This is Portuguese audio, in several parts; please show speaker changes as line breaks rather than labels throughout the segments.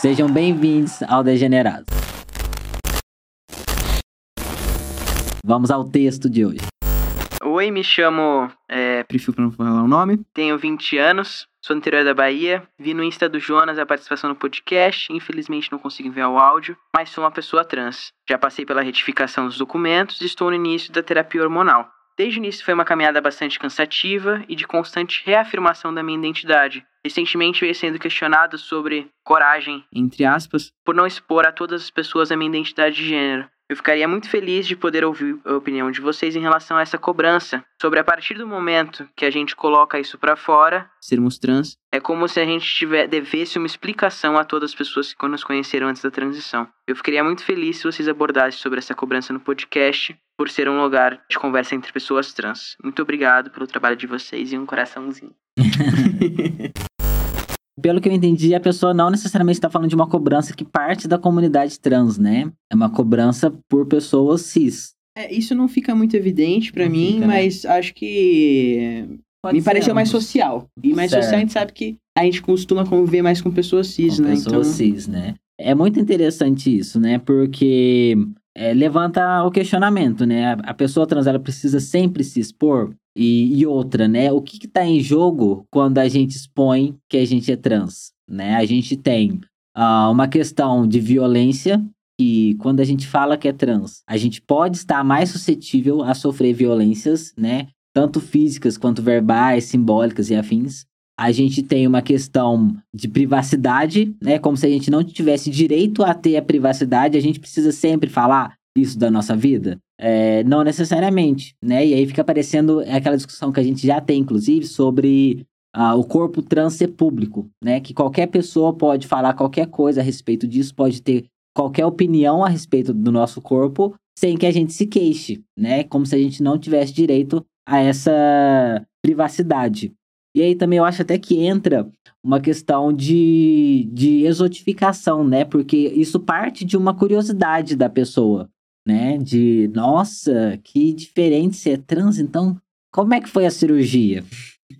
Sejam bem-vindos ao Degenerados. Vamos ao texto de hoje.
Oi, me chamo. É, prefiro não falar o nome. Tenho 20 anos, sou do interior da Bahia. Vi no Insta do Jonas a participação no podcast. Infelizmente não consigo enviar o áudio, mas sou uma pessoa trans. Já passei pela retificação dos documentos e estou no início da terapia hormonal. Desde o início foi uma caminhada bastante cansativa e de constante reafirmação da minha identidade. Recentemente veio sendo questionado sobre coragem, entre aspas, por não expor a todas as pessoas a minha identidade de gênero. Eu ficaria muito feliz de poder ouvir a opinião de vocês em relação a essa cobrança, sobre a partir do momento que a gente coloca isso para fora, sermos trans, é como se a gente tiver, devesse uma explicação a todas as pessoas que nos conheceram antes da transição. Eu ficaria muito feliz se vocês abordassem sobre essa cobrança no podcast, por ser um lugar de conversa entre pessoas trans. Muito obrigado pelo trabalho de vocês e um coraçãozinho.
Pelo que eu entendi, a pessoa não necessariamente está falando de uma cobrança que parte da comunidade trans, né? É uma cobrança por pessoas cis.
É, isso não fica muito evidente para mim, fica, né? mas acho que Pode me pareceu mais social. E mais certo. social a gente sabe que a gente costuma conviver mais com pessoas cis,
com
né?
Pessoas então... cis, né? É muito interessante isso, né? Porque é, levanta o questionamento, né? A pessoa trans ela precisa sempre se expor e, e outra, né? O que está em jogo quando a gente expõe que a gente é trans, né? A gente tem uh, uma questão de violência e quando a gente fala que é trans, a gente pode estar mais suscetível a sofrer violências, né? Tanto físicas quanto verbais, simbólicas e afins. A gente tem uma questão de privacidade, né? Como se a gente não tivesse direito a ter a privacidade, a gente precisa sempre falar isso da nossa vida. É, não necessariamente, né? E aí fica aparecendo aquela discussão que a gente já tem, inclusive, sobre uh, o corpo trans ser público, né? Que qualquer pessoa pode falar qualquer coisa a respeito disso, pode ter qualquer opinião a respeito do nosso corpo, sem que a gente se queixe, né? Como se a gente não tivesse direito a essa privacidade. E aí também eu acho até que entra uma questão de, de exotificação, né? Porque isso parte de uma curiosidade da pessoa né? De, nossa, que diferente ser é trans, então como é que foi a cirurgia?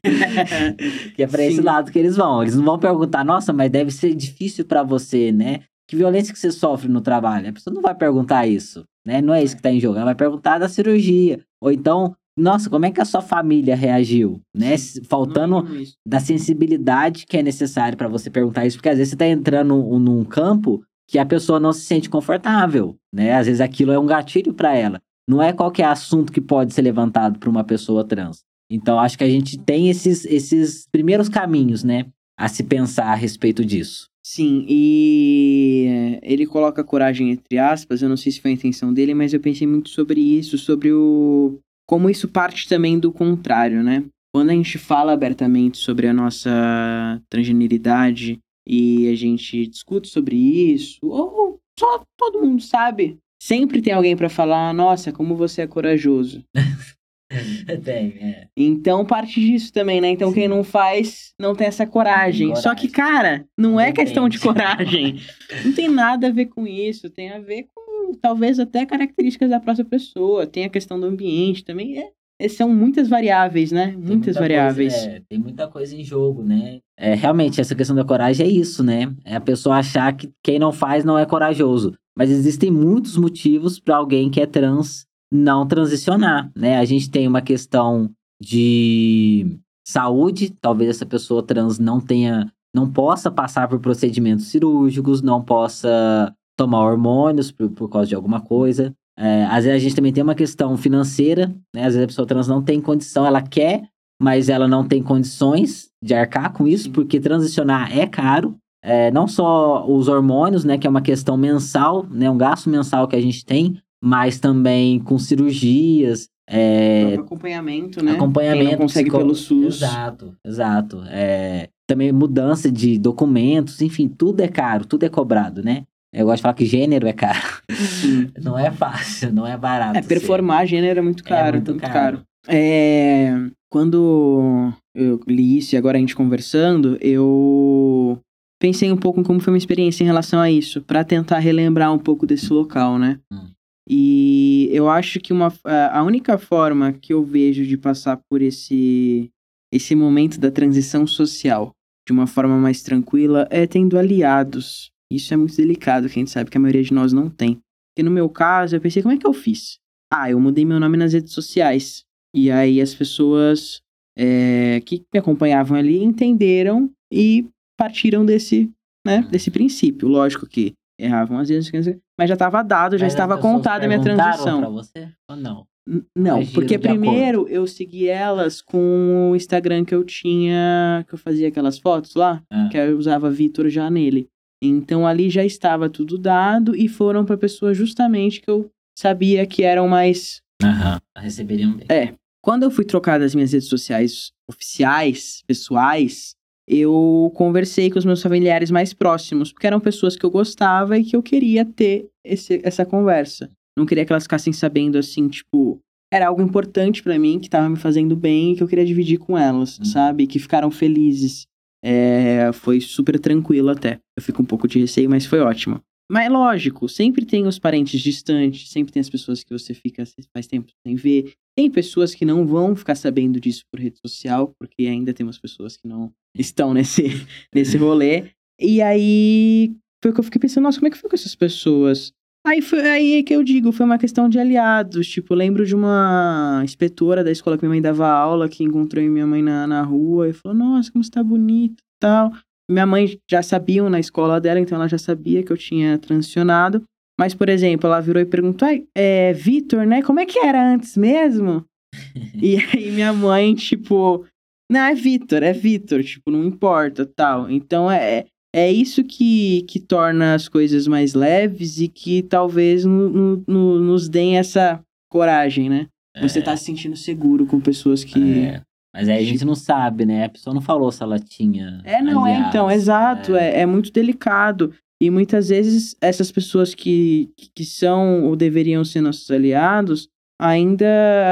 que é para esse lado que eles vão. Eles não vão perguntar, nossa, mas deve ser difícil para você, né? Que violência que você sofre no trabalho? A pessoa não vai perguntar isso, né? Não é isso que tá em jogo. Ela vai perguntar da cirurgia. Ou então, nossa, como é que a sua família reagiu, né? Faltando da sensibilidade que é necessário para você perguntar isso, porque às vezes você tá entrando num, num campo que a pessoa não se sente confortável, né? Às vezes aquilo é um gatilho para ela. Não é qualquer assunto que pode ser levantado para uma pessoa trans. Então acho que a gente tem esses, esses primeiros caminhos, né, a se pensar a respeito disso.
Sim, e ele coloca coragem entre aspas, eu não sei se foi a intenção dele, mas eu pensei muito sobre isso, sobre o como isso parte também do contrário, né? Quando a gente fala abertamente sobre a nossa transgeneridade, e a gente discute sobre isso, ou só todo mundo sabe. Sempre tem alguém para falar, nossa, como você é corajoso.
tem, é.
Então parte disso também, né? Então Sim. quem não faz não tem essa coragem. coragem. Só que, cara, não, não é questão de coragem. não tem nada a ver com isso. Tem a ver com talvez até características da própria pessoa. Tem a questão do ambiente também. É, são muitas variáveis, né? Tem muitas variáveis.
Coisa, é, tem muita coisa em jogo, né? É, realmente, essa questão da coragem é isso, né? É a pessoa achar que quem não faz não é corajoso. Mas existem muitos motivos para alguém que é trans não transicionar, né? A gente tem uma questão de saúde, talvez essa pessoa trans não tenha, não possa passar por procedimentos cirúrgicos, não possa tomar hormônios por, por causa de alguma coisa. É, às vezes a gente também tem uma questão financeira, né? Às vezes a pessoa trans não tem condição, ela quer, mas ela não tem condições de arcar com isso, porque transicionar é caro. É, não só os hormônios, né? Que é uma questão mensal, né? Um gasto mensal que a gente tem, mas também com cirurgias. É,
acompanhamento, né?
Acompanhamento. Quem
não consegue pelo SUS.
Exato, exato. É, também mudança de documentos, enfim, tudo é caro, tudo é cobrado, né? Eu gosto de falar que gênero é caro. não é fácil, não é barato.
É, performar ser. gênero é muito é caro. É muito, muito caro. caro. É, quando eu li isso e agora a gente conversando, eu pensei um pouco em como foi uma experiência em relação a isso, para tentar relembrar um pouco desse local, né? Hum. E eu acho que uma, a única forma que eu vejo de passar por esse, esse momento da transição social de uma forma mais tranquila é tendo aliados Isso é muito delicado, que a gente sabe que a maioria de nós não tem. Porque no meu caso, eu pensei, como é que eu fiz? Ah, eu mudei meu nome nas redes sociais. E aí as pessoas é, que me acompanhavam ali entenderam e partiram desse, né,
Uhum.
desse princípio. Lógico que erravam às vezes, mas já estava dado, já
Mas as
estava contada a minha transição.
Pra você ou não?
N- Não,
Agiram
porque
de acordo.
primeiro eu segui elas com o Instagram que eu tinha, que eu fazia aquelas fotos lá,
Ah.
que eu usava Vitor já nele. Então ali já estava tudo dado e foram para pessoas justamente que eu sabia que eram mais.
Aham. Receberiam bem.
É. Quando eu fui trocar das minhas redes sociais oficiais, pessoais, eu conversei com os meus familiares mais próximos, porque eram pessoas que eu gostava e que eu queria ter esse, essa conversa. Não queria que elas ficassem sabendo assim, tipo, era algo importante pra mim, que tava me fazendo bem e que eu queria dividir com elas,
Uhum.
sabe? Que ficaram felizes. É, foi super tranquilo até. Eu fico um pouco de receio, mas foi ótimo. Mas lógico, sempre tem os parentes distantes, sempre tem as pessoas que você fica faz tempo sem ver. Tem pessoas que não vão ficar sabendo disso por rede social, porque ainda temos pessoas que não estão nesse, nesse rolê. E aí foi que eu fiquei pensando, nossa, como é que foi com essas pessoas? Aí foi aí que eu digo, foi uma questão de aliados. Tipo, lembro de uma inspetora da escola que minha mãe dava aula, que encontrou minha mãe na, na rua e falou, nossa, como você tá bonito e tal. Minha mãe já sabiam na escola dela, então ela já sabia que eu tinha transicionado. Mas, por exemplo, ela virou e perguntou, ai, é, Vitor, né? Como é que era antes mesmo? e aí minha mãe, tipo, não, é Vitor, é Vitor, tipo, não importa, tal. Então é, é isso que, que torna as coisas mais leves e que talvez no, no- no- nos deem essa coragem, né? Você tá se sentindo seguro com pessoas que.
É. Mas aí a gente não sabe, né? A pessoa não falou se ela tinha.
É, não, é
aliados.
então, exato. É. é muito delicado. E muitas vezes essas pessoas que, que são ou deveriam ser nossos aliados ainda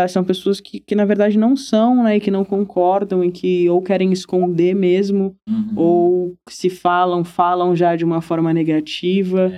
são pessoas que, que na verdade não são, né? E que não concordam e que ou querem esconder mesmo,
Uhum.
ou se falam, falam já de uma forma negativa.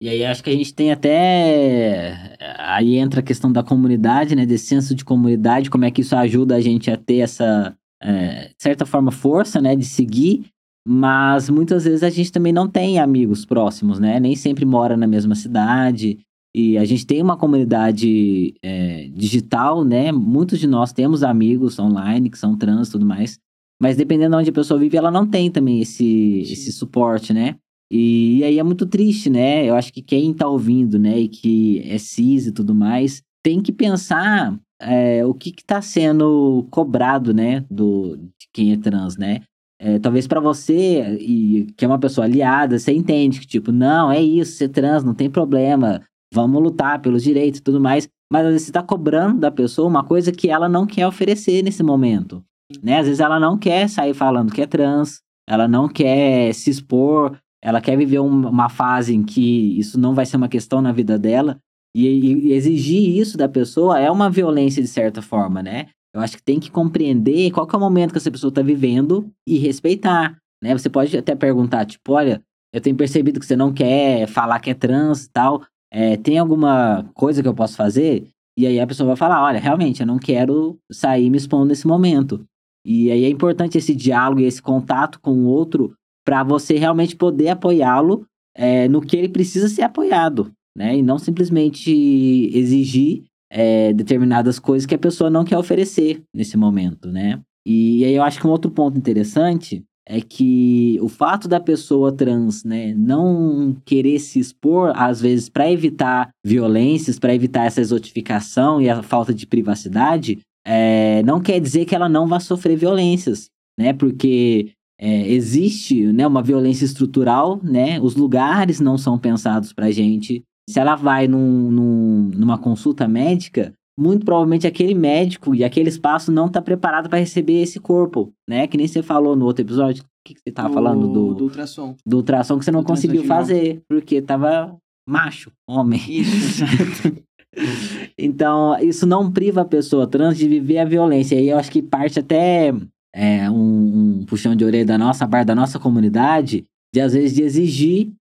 E aí acho que a gente tem até. Aí entra a questão da comunidade, né? Desse senso de comunidade, como é que isso ajuda a gente a ter essa, é, de certa forma, força, né? De seguir. Mas muitas vezes a gente também não tem amigos próximos, né? Nem sempre mora na mesma cidade. E a gente tem uma comunidade é, digital, né? Muitos de nós temos amigos online que são trans e tudo mais. Mas dependendo de onde a pessoa vive, ela não tem também esse,
Sim.
esse suporte, né? E, e aí é muito triste, né? Eu acho que quem tá ouvindo, né, e que é cis e tudo mais, tem que pensar é, o que que tá sendo cobrado, né, do, de quem é trans, né? É, talvez pra você, e que é uma pessoa aliada, você entende que, tipo, não, é isso, ser trans, não tem problema, vamos lutar pelos direitos e tudo mais. Mas às vezes você tá cobrando da pessoa uma coisa que ela não quer oferecer nesse momento, né? Às vezes ela não quer sair falando que é trans, ela não quer se expor, ela quer viver um- uma fase em que isso não vai ser uma questão na vida dela. E- e exigir isso da pessoa é uma violência de certa forma, né? Eu acho que tem que compreender qual que é o momento que essa pessoa está vivendo e respeitar, né? Você pode até perguntar, tipo, olha, eu tenho percebido que você não quer falar que é trans e tal, é, tem alguma coisa que eu posso fazer? E aí a pessoa vai falar, olha, realmente, eu não quero sair me expondo nesse momento. E aí é importante esse diálogo e esse contato com o outro para você realmente poder apoiá-lo é, no que ele precisa ser apoiado, né? E não simplesmente exigir é, determinadas coisas que a pessoa não quer oferecer nesse momento, né? E aí eu acho que um outro ponto interessante é que o fato da pessoa trans, né, não querer se expor, às vezes, para evitar violências, para evitar essa exotificação e a falta de privacidade, é, não quer dizer que ela não vá sofrer violências, né? Porque é, existe né, uma violência estrutural, né? Os lugares não são pensados pra gente. Se ela vai num, num- numa consulta médica, muito provavelmente aquele médico e aquele espaço não tá preparado para receber esse corpo, né? Que nem você falou no outro episódio. O que, que você tava falando do,
do ultrassom.
do ultrassom que você não conseguiu fazer, porque tava macho, homem.
Isso, exato.
Então, isso não priva a pessoa trans de viver a violência. E eu acho que parte até é, um, um puxão de orelha da nossa parte, da nossa comunidade, de às vezes de exigir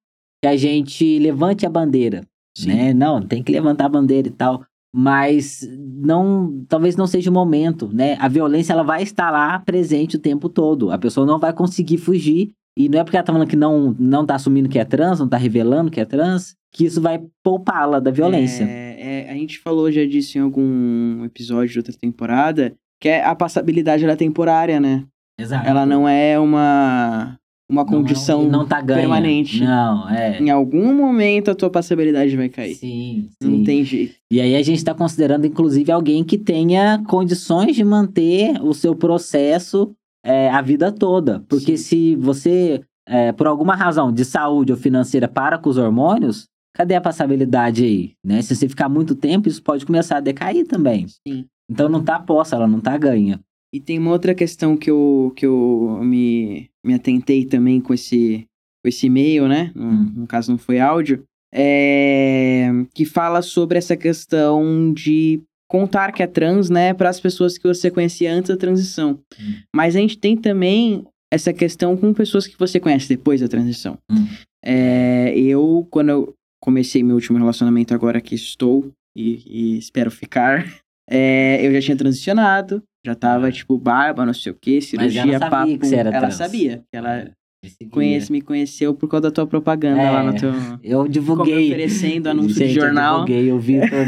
que a gente levante a bandeira,
Sim.
né? Não, tem que levantar a bandeira e tal. Mas não, talvez não seja o momento, né? A violência ela vai estar lá presente o tempo todo. A pessoa não vai conseguir fugir E não é porque ela tá falando que não, não tá assumindo que é trans, não tá revelando que é trans, que isso vai poupá-la da violência.
É, é, a gente falou já disso em algum episódio de outra temporada, que é a passabilidade ela é temporária, né?
Exato.
Ela não é uma uma condição
não, não tá ganha.
permanente.
Não, é.
Em algum momento a tua passabilidade vai cair.
Sim, sim.
Não tem jeito.
E aí a gente está considerando, inclusive, alguém que tenha condições de manter o seu processo é, a vida toda. Porque
Sim.
se você, é, por alguma razão de saúde ou financeira, para com os hormônios, cadê a passabilidade aí? Né? Se você ficar muito tempo, isso pode começar a decair também.
Sim.
Então não tá possa, ela não tá ganha.
E tem uma outra questão que eu, que eu me, me atentei também com esse, com esse e-mail, né? No,
Hum.
no caso não foi áudio. É, que fala sobre essa questão de contar que é trans, né? Para as pessoas que você conhecia antes da transição.
Hum.
Mas a gente tem também essa questão com pessoas que você conhece depois da transição.
Hum.
É, eu, quando eu comecei meu último relacionamento, agora que estou e, e espero ficar, é, eu já tinha transicionado, já tava,
Ah.
tipo, barba, não sei o que,
Mas
cirurgia,
ela sabia
papo.
que você era
ela
trans.
sabia, que ela
Seguia.
conhece, me conheceu por causa da tua propaganda
É,
lá no teu...
Eu divulguei.
oferecendo anúncio
gente,
de jornal.
Eu divulguei o Vitor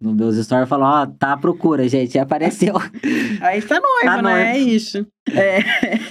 no, no meus stories falou, ó, tá à procura, gente. E apareceu.
Aí tá noiva,
Tá
né? É isso. É,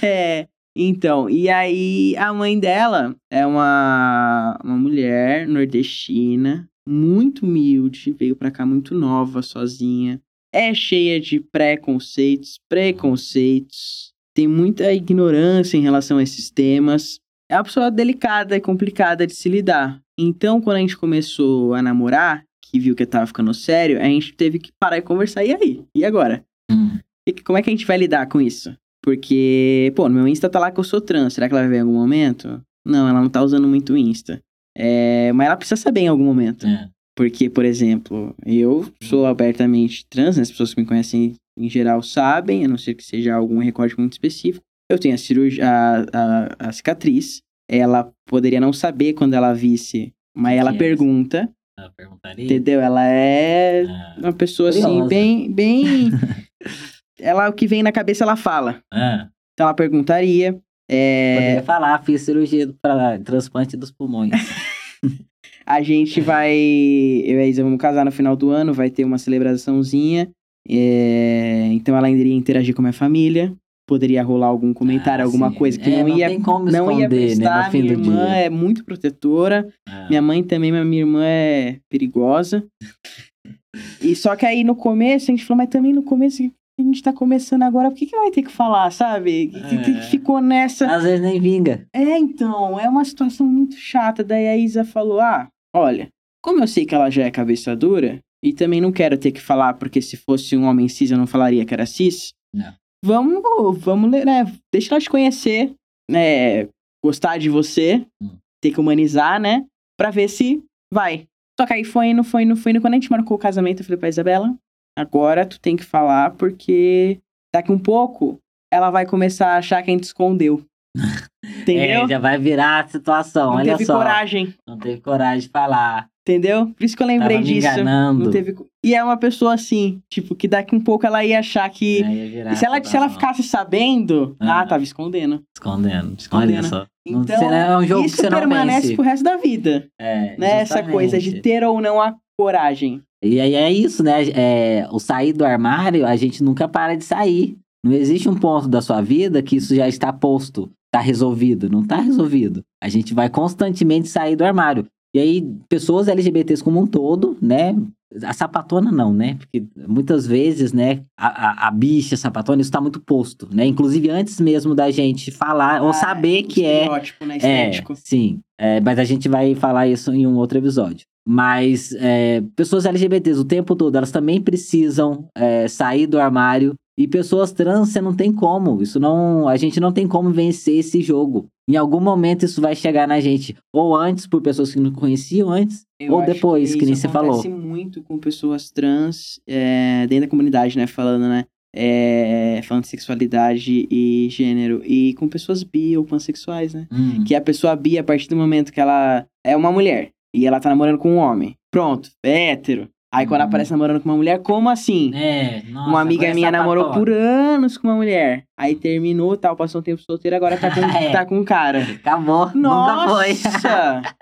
é. Então, e aí a mãe dela é uma, uma mulher nordestina, muito humilde, veio pra cá muito nova, sozinha. É cheia de preconceitos, preconceitos. Tem muita ignorância em relação a esses temas. É uma pessoa delicada e complicada de se lidar. Então, quando a gente começou a namorar, que viu que tava ficando sério, a gente teve que parar e conversar. E aí? E agora?
Hum,
E como é que a gente vai lidar com isso? Porque, pô, no meu Insta tá lá que eu sou trans. Será que ela vai ver em algum momento? Não, ela não tá usando muito Insta. É, mas ela precisa saber em algum momento.
é.
Porque, por exemplo, eu sou abertamente trans, né? as pessoas que me conhecem em geral sabem, a não ser que seja algum recorde muito específico. Eu tenho a cirurgia, a, a, a cicatriz. Ela poderia não saber quando ela visse, mas ela
é
pergunta,
Ela perguntaria.
entendeu? Ela é
Ah,
uma pessoa assim,
Curiosa.
bem, bem. ela o que vem na cabeça ela fala.
ah,
Então ela perguntaria. É,
Poderia falar, fiz cirurgia para transplante dos pulmões.
a gente vai. Eu e a Isa vamos casar no final do ano, vai ter uma celebraçãozinha. é, então ela iria interagir com a minha família. Poderia rolar algum comentário,
Ah,
alguma
sim.
coisa que
É,
não ia.
tem como
não ia
esconder, né,
prestar.
fim
minha irmã
dia.
é muito protetora.
Ah,
Minha mãe também, mas minha irmã é perigosa. E só que aí no começo a gente falou, mas também no começo a gente tá começando agora, por que, que vai ter que falar, sabe? Que, que- que
É.
ficou nessa.
Às vezes nem vinga.
É, então, é uma situação muito chata. Daí a Isa falou: Ah, olha, como eu sei que ela já é cabeça dura, e também não quero ter que falar, porque se fosse um homem cis eu não falaria que era cis.
Não.
Vamos, vamos, né? Deixa ela te conhecer, né? Gostar de você,
Hum.
ter que humanizar, né? Pra ver se vai. Só que aí foi indo, foi indo, foi indo. Quando a gente marcou o casamento, eu falei pra Isabela: agora tu tem que falar, porque daqui um pouco ela vai começar a achar que a gente escondeu. Entendeu?
É, já vai virar a situação,
não
olha
teve
só.
coragem,
Não teve coragem de falar.
entendeu? Por isso que eu lembrei
Tava me
disso.
enganando.
Não teve... E é uma pessoa assim, tipo, que daqui um pouco ela ia achar que.
né, ia virar
E se ela, se ela ficasse sabendo, ah,
Ah.
tava escondendo.
Escondendo.
Escondendo.
Olha só. Não-
Então,
não- é um jogo
isso
que você não
permanece
vence.
pro resto da vida,
É,
né? Essa coisa de ter ou não a coragem.
E aí é isso, né? É, o sair do armário, a gente nunca para de sair. Não existe um ponto da sua vida que isso já está posto, está resolvido. Não está resolvido. A gente vai constantemente sair do armário. E aí, pessoas LGBTs como um todo, né? A sapatona não, né? Porque muitas vezes, né, a, a, a bicha, a sapatona, isso tá muito posto, né? Inclusive antes mesmo da gente falar ou
Ah,
saber que é
né?
é,
Estético.
sim. É, mas a gente vai falar isso em um outro episódio. Mas é, pessoas LGBTs o tempo todo, elas também precisam é, sair do armário. E pessoas trans, você não tem como. Isso não. A gente não tem como vencer esse jogo. Em algum momento isso vai chegar na gente. Ou antes, por pessoas que não conheciam antes,
Eu
ou depois, que, nem
isso
você falou.
acontece muito com pessoas trans é, dentro da comunidade, né? Falando, né? É, falando de sexualidade e gênero. E com pessoas bi ou pansexuais, né?
Hum,
Que a pessoa bi, a partir do momento que ela é uma mulher e ela tá namorando com um homem. Pronto, é hétero. Aí quando
Uhum.
aparece namorando com uma mulher, como assim?
É, nossa,
uma amiga
agora
minha namorou por anos com uma mulher. Aí terminou, tal, passou um tempo solteiro, agora tá com,
É.
tá com um cara.
Acabou.
Nossa!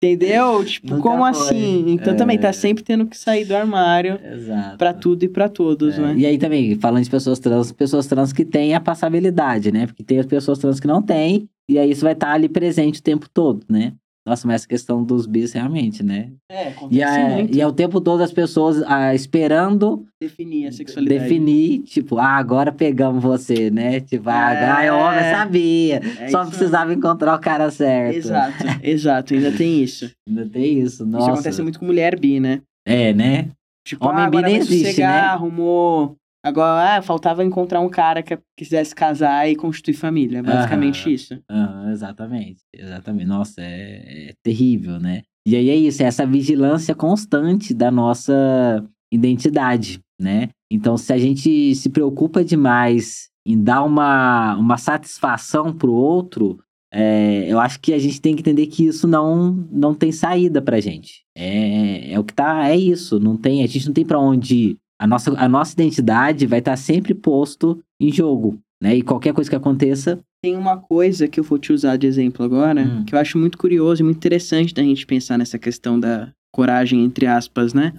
Entendeu? Tipo,
Nunca
como
foi.
assim? Então
É.
também tá sempre tendo que sair do armário
Exato.
pra tudo e pra todos,
É,
né?
E aí também, falando de pessoas trans, pessoas trans que têm a passabilidade, né? Porque tem as pessoas trans que não têm, e aí isso vai estar ali presente o tempo todo, né? Nossa, mas essa questão dos bis realmente, né?
É,
E é,
muito
e é o tempo todo as pessoas ah, esperando
definir a sexualidade.
definir, tipo, ah, agora pegamos você, né? Tipo, ah,
É.
ai, homem, sabia.
É
Só precisava encontrar o cara certo.
Exato, exato, ainda tem isso.
Ainda tem isso, nossa.
Isso acontece muito com mulher bi, né?
É, né?
Tipo,
Homem
ah,
bi nem existe,
sossegar,
né?
arrumou. Agora, ah, faltava encontrar um cara que quisesse casar e constituir família. Basicamente
Aham.
isso.
Aham, exatamente, exatamente. Nossa, é, é terrível, né? E aí é isso, é essa vigilância constante da nossa identidade, né? Então, se a gente se preocupa demais em dar uma, uma satisfação pro outro, é, eu acho que a gente tem que entender que isso não, não tem saída pra gente. É, é o que tá, é isso, não tem, a gente não tem pra onde ir. A nossa, a nossa identidade vai estar sempre posto em jogo, né? E qualquer coisa que aconteça,
Tem uma coisa que eu vou te usar de exemplo agora,
Hum.
que eu acho muito curioso e muito interessante da gente pensar nessa questão da coragem, entre aspas, né?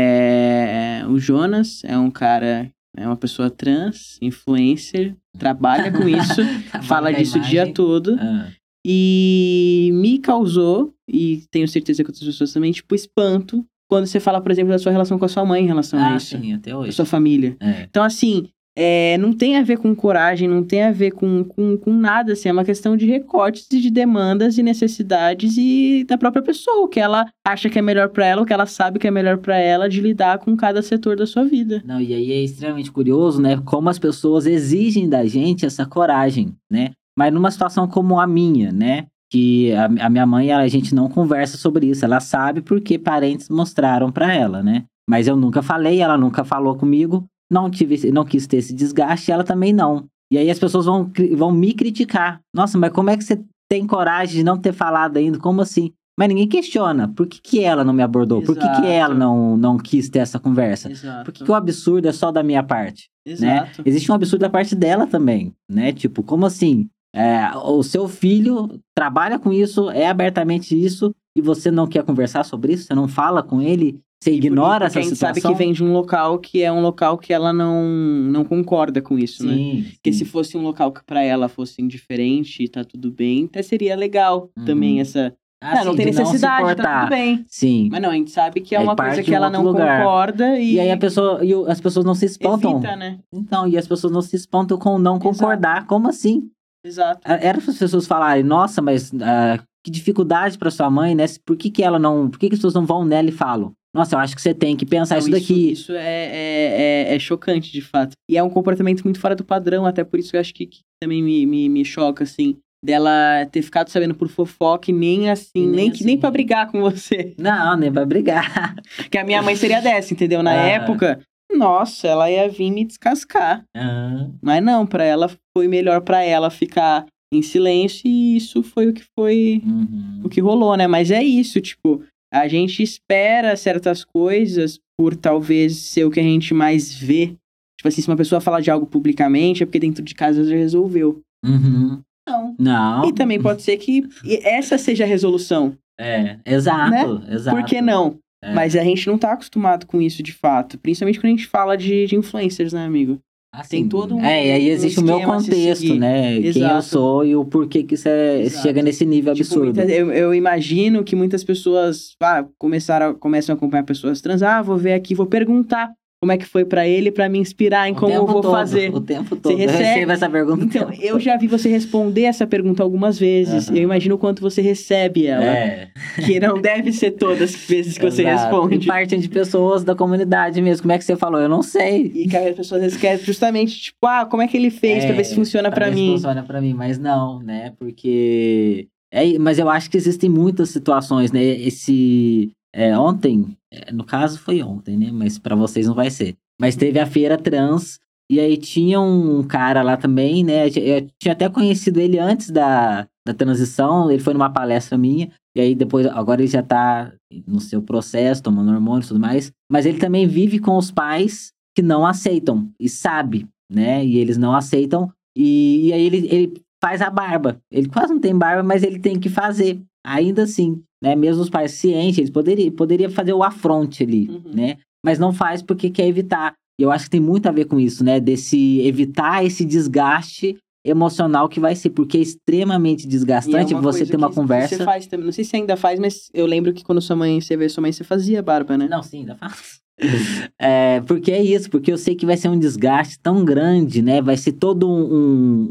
É... O Jonas é um cara, é uma pessoa trans, influencer, trabalha com isso, fala disso o dia todo.
Ah,
E me causou, e tenho certeza que outras pessoas também, tipo, espanto quando você fala, por exemplo, da sua relação com a sua mãe em relação a
ah,
isso.
sim, até
Da
hoje.
sua família.
É.
Então, assim, é, não tem a ver com coragem, não tem a ver com, com, com nada, assim, é uma questão de recortes e de demandas e necessidades e da própria pessoa, o que ela acha que é melhor pra ela, o que ela sabe que é melhor pra ela de lidar com cada setor da sua vida.
Não, e aí é extremamente curioso, né? Como as pessoas exigem da gente essa coragem, né? Mas numa situação como a minha, né? Que a, a minha mãe, ela- a gente não conversa sobre isso. Ela sabe porque parentes mostraram pra ela, né? Mas eu nunca falei, ela nunca falou comigo. Não tive, não quis ter esse desgaste, ela também não. E aí as pessoas vão, vão me criticar. Nossa, mas como é que você tem coragem de não ter falado ainda? Como assim? Mas ninguém questiona. Por que, que ela não me abordou? Por que, que
Exato.
ela não, não quis ter essa conversa?
Exato.
Por que, que o absurdo é só da minha parte?
Exato.
Existe um absurdo da parte dela também, né? Tipo, como assim? É, o seu filho trabalha com isso, é abertamente isso, e você não quer conversar sobre isso? Você não fala com ele? Você ignora essa
a gente
situação?
sabe que vem de um local que é um local que ela não, não concorda com isso, né?
Sim,
Porque
sim.
se fosse um local que pra ela fosse indiferente e tá tudo bem, até seria legal
Uhum.
também essa.
Ah,
não
sim,
tem
de se
necessidade, tá
importar.
tudo bem.
Sim.
Mas não, a gente sabe que é
Aí
uma coisa que ela não
lugar.
concorda e,
E aí a pessoa, e as pessoas não se espantam.
evita, né?
Então, e as pessoas não se espantam com não concordar. Como assim?
Exato.
Ah, Era para as pessoas falarem, nossa, mas ah, que dificuldade para sua mãe, né? Por que, que ela não. Por que, que as pessoas não vão nela e falam? Nossa, eu acho que você tem que pensar isso daqui.
Isso, é, é, é, é chocante, de fato. E é um comportamento muito fora do padrão, até por isso que eu acho que, que também me, me, me choca, assim. Dela ter ficado sabendo por fofoca e nem assim,
nem
nem, que, nem
assim.
pra brigar com você.
Não, nem vai brigar.
Que a minha mãe seria dessa, entendeu? Na
Ah.
época, nossa, ela ia vir me descascar.
Ah,
Mas não, pra ela foi melhor pra ela ficar em silêncio e isso foi o que foi
uhum.
o que rolou, né? Mas é isso, tipo, a gente espera certas coisas por talvez ser o que a gente mais vê. Tipo assim, se uma pessoa fala de algo publicamente, é porque dentro de casa já resolveu.
Uhum.
Não.
Não.
E também pode ser que essa seja a resolução.
É, exato, exato.
Por que não?
É.
Mas a gente não tá acostumado com isso de fato. Principalmente quando a gente fala de, de influencers, né, amigo?
Assim,
tem todo um-
É, e aí
um
existe o meu contexto, né? Quem eu
Exato.
sou e o porquê que isso é-
Exato.
chega nesse nível
Tipo,
absurdo.
muita- eu, eu imagino que muitas pessoas ah, começaram, a- começam a acompanhar pessoas trans. Ah, vou ver aqui, vou perguntar como é que foi pra ele pra me inspirar em
O
como eu vou
todo,
fazer.
O tempo todo.
recebe-
Eu recebo essa pergunta.
Então, eu já vi você responder essa pergunta algumas vezes.
Aham.
Eu imagino o quanto você recebe ela.
É.
Que não deve ser todas as vezes que você responde.
E partem de pessoas da comunidade mesmo. Como é que você falou? Eu não sei.
E que as pessoas às querem justamente, tipo, ah, como é que ele fez pra ver se funciona pra
ver se
mim.
funciona pra mim, mas não, né? Porque. É, mas eu acho que existem muitas situações, né? Esse. É, ontem, é, no caso foi ontem, né? Mas pra vocês não vai ser. Mas teve a feira trans E aí tinha um cara lá também, né? Eu tinha até conhecido ele antes da, da transição, ele foi numa palestra minha, e aí depois, agora ele já tá no seu processo, tomando hormônios e tudo mais. Mas ele também vive com os pais que não aceitam, e sabe, né? E eles não aceitam, e, e aí ele, ele faz a barba. Ele quase não tem barba, mas ele tem que fazer, ainda assim. Né? Mesmo os pais cientes, eles poderiam poderia fazer o afronte ali, uhum. né? Mas não faz porque quer evitar. E eu acho que tem muito a ver com isso, né? Desse evitar esse desgaste emocional que vai ser, porque é extremamente desgastante é você ter uma conversa.
Você faz também, não sei se ainda faz, mas eu lembro que quando sua mãe, você vê sua mãe, você fazia barba, né?
Não, sim, ainda faz. é, porque é isso, porque eu sei que vai ser um desgaste tão grande, né? Vai ser todo um,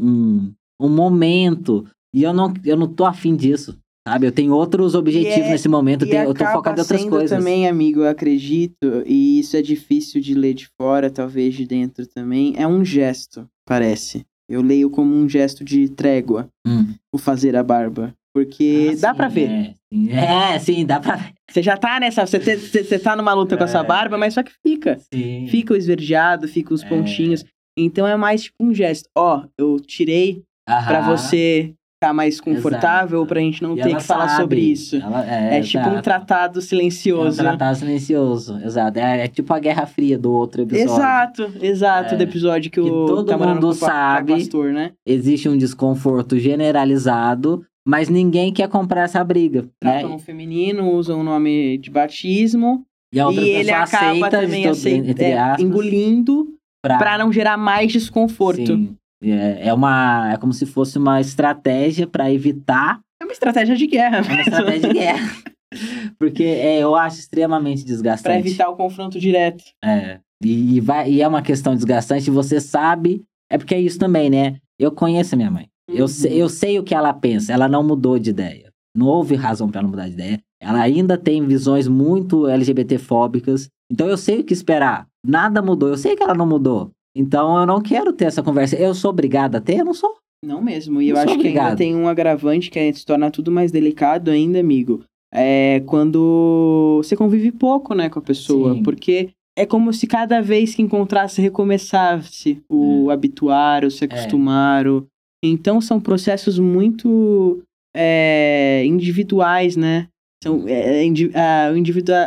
um, um momento. E eu não, eu não tô afim disso. Sabe, eu tenho outros objetivos é, nesse momento, eu, tenho, eu tô focado em outras coisas.
também, amigo, eu acredito, e isso é difícil de ler de fora, talvez de dentro também, é um gesto, parece. Eu leio como um gesto de trégua,
hum.
o fazer a barba. Porque ah, dá sim, pra ver.
É sim. é, sim, dá pra ver.
Você já tá nessa. Você, te, você tá numa luta é. com essa barba, mas só que fica.
Sim.
Fica o esverdeado, fica os é. pontinhos. Então é mais tipo um gesto. Ó, eu tirei Aham. pra você ficar mais confortável, Exato. pra gente não e ter que falar sobre isso.
Ela, é,
é tipo um tratado silencioso.
É um tratado silencioso, exato. É, é, tipo a Guerra Fria do outro episódio.
Exato, exato, é, do episódio que, que o
todo mundo sabe.
Pastor, né?
Existe um desconforto generalizado, mas ninguém quer comprar essa briga.
Tratam né? um feminino, usam o nome de batismo.
E, a outra
e ele acaba também aceita, é, engolindo pra... pra não gerar mais desconforto. Sim.
É, é, uma, é como se fosse uma estratégia para evitar.
É uma estratégia de guerra. É
uma estratégia de guerra. Porque é, eu acho extremamente desgastante. Para
evitar o confronto direto.
É. E, vai, e é uma questão desgastante, você sabe. É porque é isso também, né? Eu conheço a minha mãe. Uhum. Eu, sei, eu sei o que ela pensa. Ela não mudou de ideia. Não houve razão para ela mudar de ideia. Ela ainda tem visões muito LGBT-fóbicas. Então eu sei o que esperar. Nada mudou. Eu sei que ela não mudou. Então eu não quero ter essa conversa. Eu sou obrigada a ter? Eu não sou.
Não mesmo. E eu acho obrigado. que ainda tem um agravante que se torna tudo mais delicado ainda, amigo. É quando você convive pouco, né, com a pessoa. Sim. Porque é como se cada vez que encontrasse, recomeçasse o é. habituar, o se acostumar. É. O... Então são processos muito é, individuais, né? São, é, é a,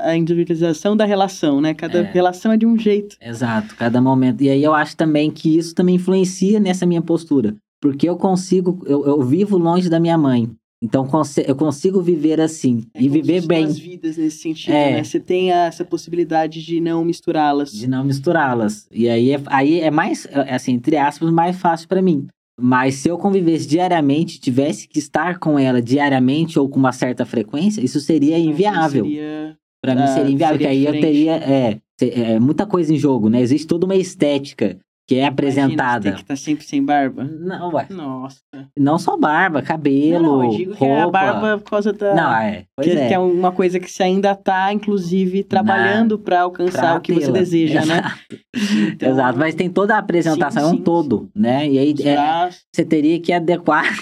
a individualização da relação, né? Cada é. relação é de um jeito.
Exato, cada momento. E aí eu acho também que isso também influencia nessa minha postura. Porque eu consigo, eu, eu vivo longe da minha mãe. Então eu consigo viver assim é e viver bem.
As vidas nesse sentido, é. né? Você tem essa possibilidade de não misturá-las.
De não misturá-las. E aí é, aí é mais, é, assim, entre aspas, mais fácil para mim. Mas se eu convivesse diariamente, tivesse que estar com ela diariamente ou com uma certa frequência, isso seria inviável.
Seria...
Para mim seria inviável, seria porque aí eu teria é, é, muita coisa em jogo, né? Existe toda uma estética que é apresentada.
Imagina, tem que estar tá sempre sem barba?
Não, ué.
Nossa.
Não só barba, cabelo, não, eu digo roupa. Que é a
barba por causa da...
Não, é.
Pois que,
é.
que é uma coisa que você ainda tá, inclusive, trabalhando para alcançar pra o que você deseja, né?
Exato. né? Então, Exato, mas tem toda a apresentação, sim, é um todo, né? E aí é, você teria que adequar.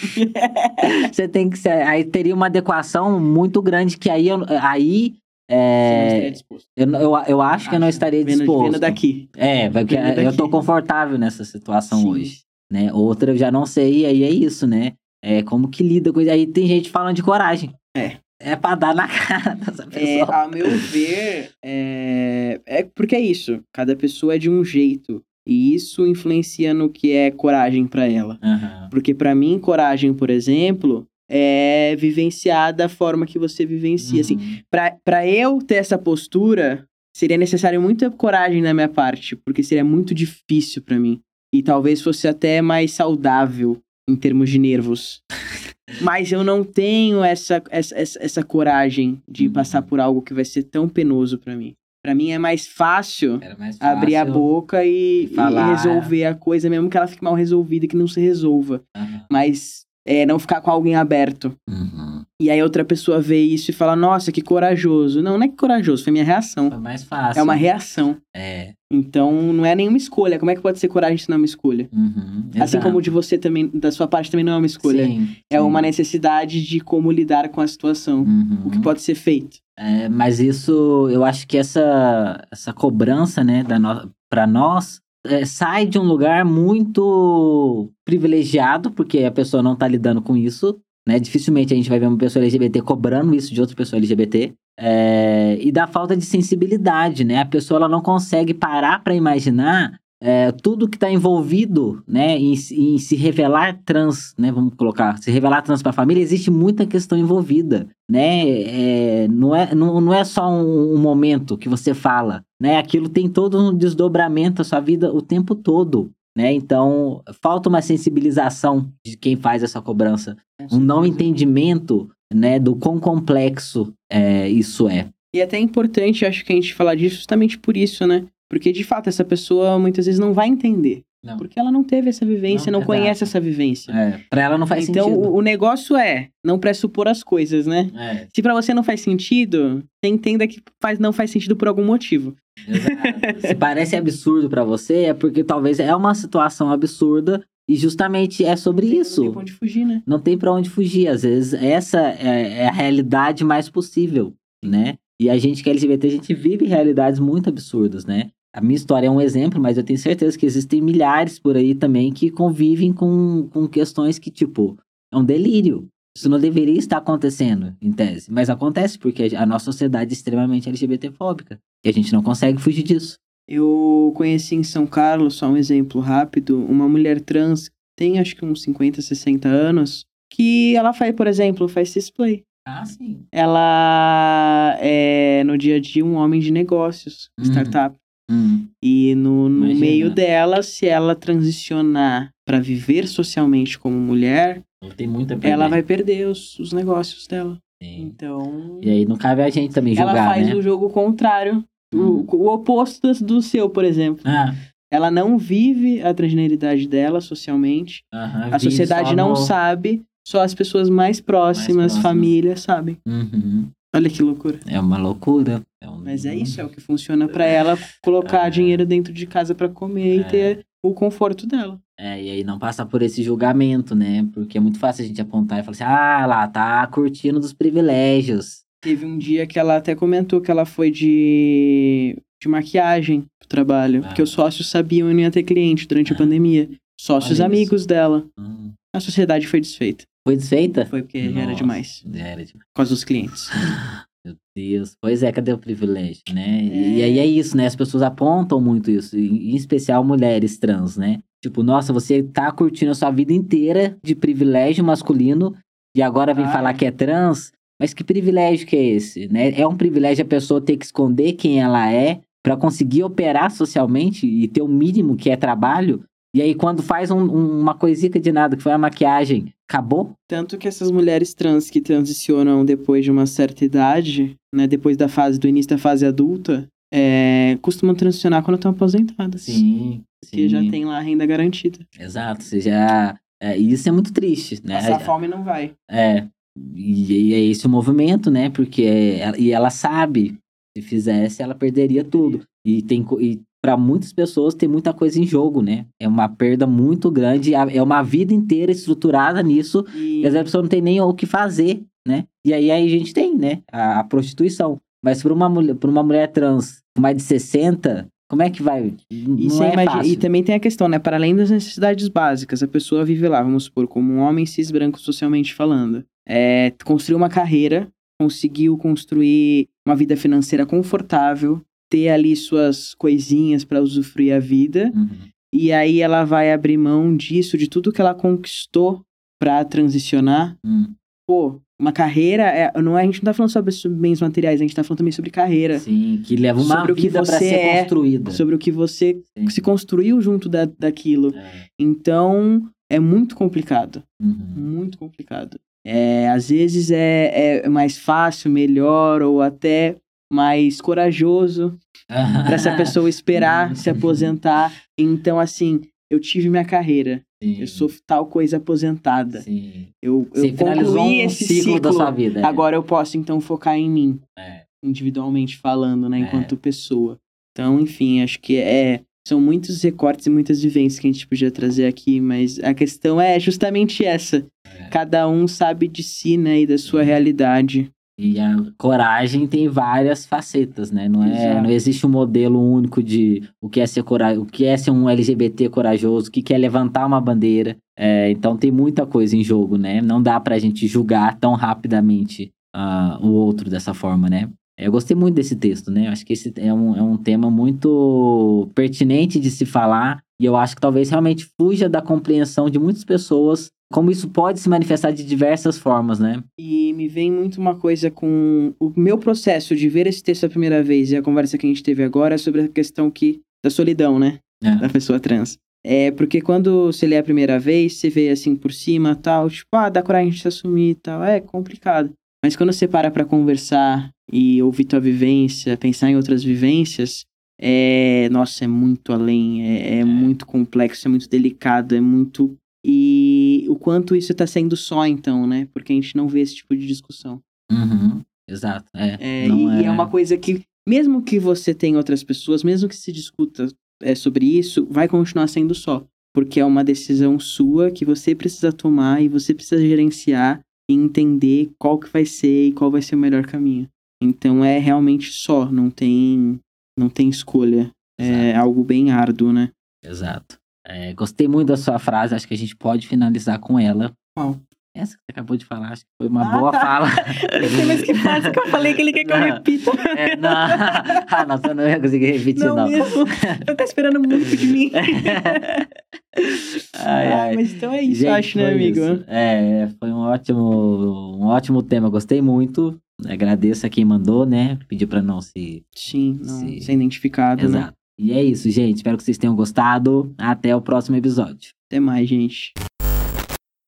você tem que... Aí teria uma adequação muito grande que aí... Aí é, eu, eu, eu acho, acho que eu não estaria disposto. Vendo
daqui.
É, porque daqui. eu tô confortável nessa situação Sim. hoje. Né? Outra eu já não sei, e aí é isso, né? É como que lida com isso. Aí tem gente falando de coragem.
É.
É pra dar na cara dessa
pessoa. É, a meu ver, é... é porque é isso. Cada pessoa é de um jeito. E isso influencia no que é coragem para ela.
Uhum.
Porque para mim, coragem, por exemplo, é, vivenciar da forma que você vivencia. Assim. Uhum. Assim, para eu ter essa postura, seria necessário muita coragem da minha parte, porque seria muito difícil para mim. E talvez fosse até mais saudável em termos de nervos. Mas eu não tenho essa, essa, essa coragem de uhum. passar por algo que vai ser tão penoso para mim. Para mim é mais fácil,
mais fácil,
abrir a boca e, e, resolver a coisa, mesmo que ela fique mal resolvida, que não se resolva.
Uhum.
Mas é, não ficar com alguém aberto.
Uhum.
E aí outra pessoa vê isso e fala, nossa, que corajoso. Não, não é que corajoso, foi minha reação.
Foi mais fácil.
É uma reação.
É.
Então, não é nenhuma escolha. Como é que pode ser coragem se não é uma escolha?
Uhum,
assim como de você também, da sua parte também não é uma escolha.
Sim,
é sim. uma necessidade de como lidar com a situação.
Uhum.
O que pode ser feito.
É, mas isso, eu acho que essa, essa cobrança, né, da no... para nós, é, sai de um lugar muito privilegiado, porque a pessoa não tá lidando com isso, né? Dificilmente a gente vai ver uma pessoa LGBT cobrando isso de outra pessoa LGBT. É, e da falta de sensibilidade, né? A pessoa ela não consegue parar para imaginar é, tudo que está envolvido, né, em, em, se revelar trans, né, vamos colocar, se revelar trans para a família, existe muita questão envolvida, né? É, não, é, não, não é só um, um, momento que você fala, né? Aquilo tem todo um desdobramento da sua vida o tempo todo, né? Então, falta uma sensibilização de quem faz essa cobrança, um não entendimento, né, do quão complexo é, isso é.
E é até importante, acho que a gente falar disso justamente por isso, né? Porque, de fato, essa pessoa muitas vezes não vai entender. Não. Porque ela não teve essa vivência, não, não conhece essa vivência.
É, pra ela não faz
então,
sentido.
Então, o, negócio é não pressupor as coisas, né? É. Se para você não faz sentido, você entenda que faz, não faz sentido por algum motivo.
Exato. Se parece absurdo para você, é porque talvez é uma situação absurda e justamente é sobre
não
isso.
Não tem pra onde fugir, né?
Não tem pra onde fugir. Às vezes, essa é, é a realidade mais possível, né? E a gente que é LGBT, a gente vive realidades muito absurdas, né? A minha história é um exemplo, mas eu tenho certeza que existem milhares por aí também que convivem com, com questões que, tipo, é um delírio. Isso não deveria estar acontecendo, em tese. Mas acontece porque a nossa sociedade é extremamente LGBTfóbica. E a gente não consegue fugir disso.
Eu conheci em São Carlos, só um exemplo rápido, uma mulher trans, tem acho que uns 50, 60 anos, que ela faz, por exemplo, faz display.
Ah, sim.
Ela é, no dia a dia, um homem de negócios, uhum. startup.
Hum.
E no, no meio dela, se ela transicionar para viver socialmente como mulher, ela vai perder os, os negócios dela. Sim. Então.
E aí não cabe a gente também julgar.
Ela faz
né?
o jogo contrário. Hum. O, o oposto do seu, por exemplo.
Ah.
Ela não vive a transgeneridade dela socialmente.
a
sociedade não no... sabe. Só as pessoas mais próximas, mais próximas. família, sabem.
Uhum.
Olha que loucura.
É uma loucura. É um...
Mas é isso, é o que funciona para ela colocar é. dinheiro dentro de casa para comer é. e ter o conforto dela.
É, e aí não passa por esse julgamento, né? Porque é muito fácil a gente apontar e falar assim: ah, lá, tá curtindo dos privilégios.
Teve um dia que ela até comentou que ela foi de, de maquiagem pro trabalho. Ah. Porque os sócios sabiam que não ia ter cliente durante ah. a pandemia. Sócios amigos dela.
Hum.
A sociedade foi desfeita.
Foi desfeita?
Foi porque Nossa, era demais.
Era demais.
Com os clientes.
Meu Deus. Pois é, cadê o privilégio, né? É. E aí é isso, né? As pessoas apontam muito isso, em especial mulheres trans, né? Tipo, nossa, você tá curtindo a sua vida inteira de privilégio masculino e agora vem Ai. falar que é trans, mas que privilégio que é esse, né? É um privilégio a pessoa ter que esconder quem ela é para conseguir operar socialmente e ter o mínimo que é trabalho. E aí, quando faz um, um, uma coisita de nada, que foi a maquiagem, acabou?
Tanto que essas mulheres trans que transicionam depois de uma certa idade, né, depois da fase do início da fase adulta, é, costumam transicionar quando estão aposentadas.
Sim.
Porque já tem lá a renda garantida.
Exato, você já. É, isso é muito triste, né?
Passar fome não vai.
É. E, e é esse o movimento, né? Porque. É, e ela sabe, se fizesse, ela perderia tudo. E tem, e para muitas pessoas tem muita coisa em jogo, né? É uma perda muito grande, é uma vida inteira estruturada nisso, e, e às vezes a pessoa não tem nem o que fazer, né? E aí, aí a gente tem, né? A, a prostituição. Mas para uma, mulher, uma mulher trans com mais de 60, como é que vai? Não é
imagina, e também tem a questão, né? Para além das necessidades básicas, a pessoa vive lá, vamos supor, como um homem cis branco socialmente falando. É, construiu uma carreira, conseguiu construir uma vida financeira confortável, ter ali suas coisinhas para usufruir a vida.
Uhum.
E aí ela vai abrir mão disso, de tudo que ela conquistou para transicionar.
Uhum.
Pô, uma carreira, é, não é, a gente não tá falando sobre bens materiais, a gente tá falando também sobre carreira.
Sim, que leva uma sobre vida para ser é, construída.
Sobre o que você Sim. se construiu junto da, daquilo.
É.
Então, é muito complicado.
Uhum.
Muito complicado. É, às vezes é, é mais fácil, melhor, ou até mais corajoso para essa pessoa esperar se aposentar. Então, assim, eu tive minha carreira.
Sim.
Eu sou tal coisa aposentada.
Sim.
Eu, eu concluí um esse ciclo, ciclo,
da sua vida.
É. Agora eu posso, então, focar em mim.
É.
Individualmente falando, né? Enquanto é. pessoa. Então, enfim, acho que é... São muitos recortes e muitas vivências que a gente podia trazer aqui, mas a questão é justamente essa.
É.
Cada um sabe de si, né? E da sua realidade.
E a coragem tem várias facetas, né? Não, é,
Exato.
não existe um modelo único de o que é ser cora o que é ser um LGBT corajoso, o que que é levantar uma bandeira. É, então tem muita coisa em jogo, né? Não dá pra gente julgar tão rapidamente ah, o outro dessa forma, né? Eu gostei muito desse texto, né? Eu acho que esse é um, é um tema muito pertinente de se falar. E eu acho que talvez realmente fuja da compreensão de muitas pessoas como isso pode se manifestar de diversas formas, né?
E me vem muito uma coisa com o meu processo de ver esse texto a primeira vez e a conversa que a gente teve agora sobre a questão que da solidão, né?
É.
Da pessoa trans. É porque quando você lê a primeira vez, você vê assim por cima, tal, tipo, ah, dá coragem de se assumir e tal, é complicado. Mas quando você para pra conversar e ouvir tua vivência, pensar em outras vivências, é, nossa, é muito além, é, é muito complexo, é muito delicado, é muito e o quanto isso tá sendo só, então, né? Porque a gente não vê esse tipo de discussão.
Uhum, exato. É,
É, e, e é uma coisa que, mesmo que você tenha outras pessoas, mesmo que se discuta é, sobre isso, vai continuar sendo só. Porque é uma decisão sua que você precisa tomar e você precisa gerenciar e entender qual que vai ser e qual vai ser o melhor caminho. Então é realmente só, não tem, não tem escolha. É
Exato.
algo bem árduo, né?
Exato. É, gostei muito da sua frase, acho que a gente pode finalizar com ela.
Qual?
Essa que você acabou de falar, acho que foi uma
Ah,
boa
tá.
fala.
Eu sei mais que frase que eu falei que ele quer que eu
Não.
repita.
É, não. Ah, você não ia conseguir repetir,
Não,
não.
mesmo. Ele tá esperando muito de mim.
ai,
Ah,
ai.
mas então é isso,
Gente,
eu acho, né, amigo?
isso. É, foi um ótimo, um ótimo tema, gostei muito. Agradeço a quem mandou, né? Pediu pra não se.
Sim, não,
Sim.
ser identificado, né?
Exato. E é isso, gente. Espero que vocês tenham gostado. Até o próximo episódio.
Até mais, gente.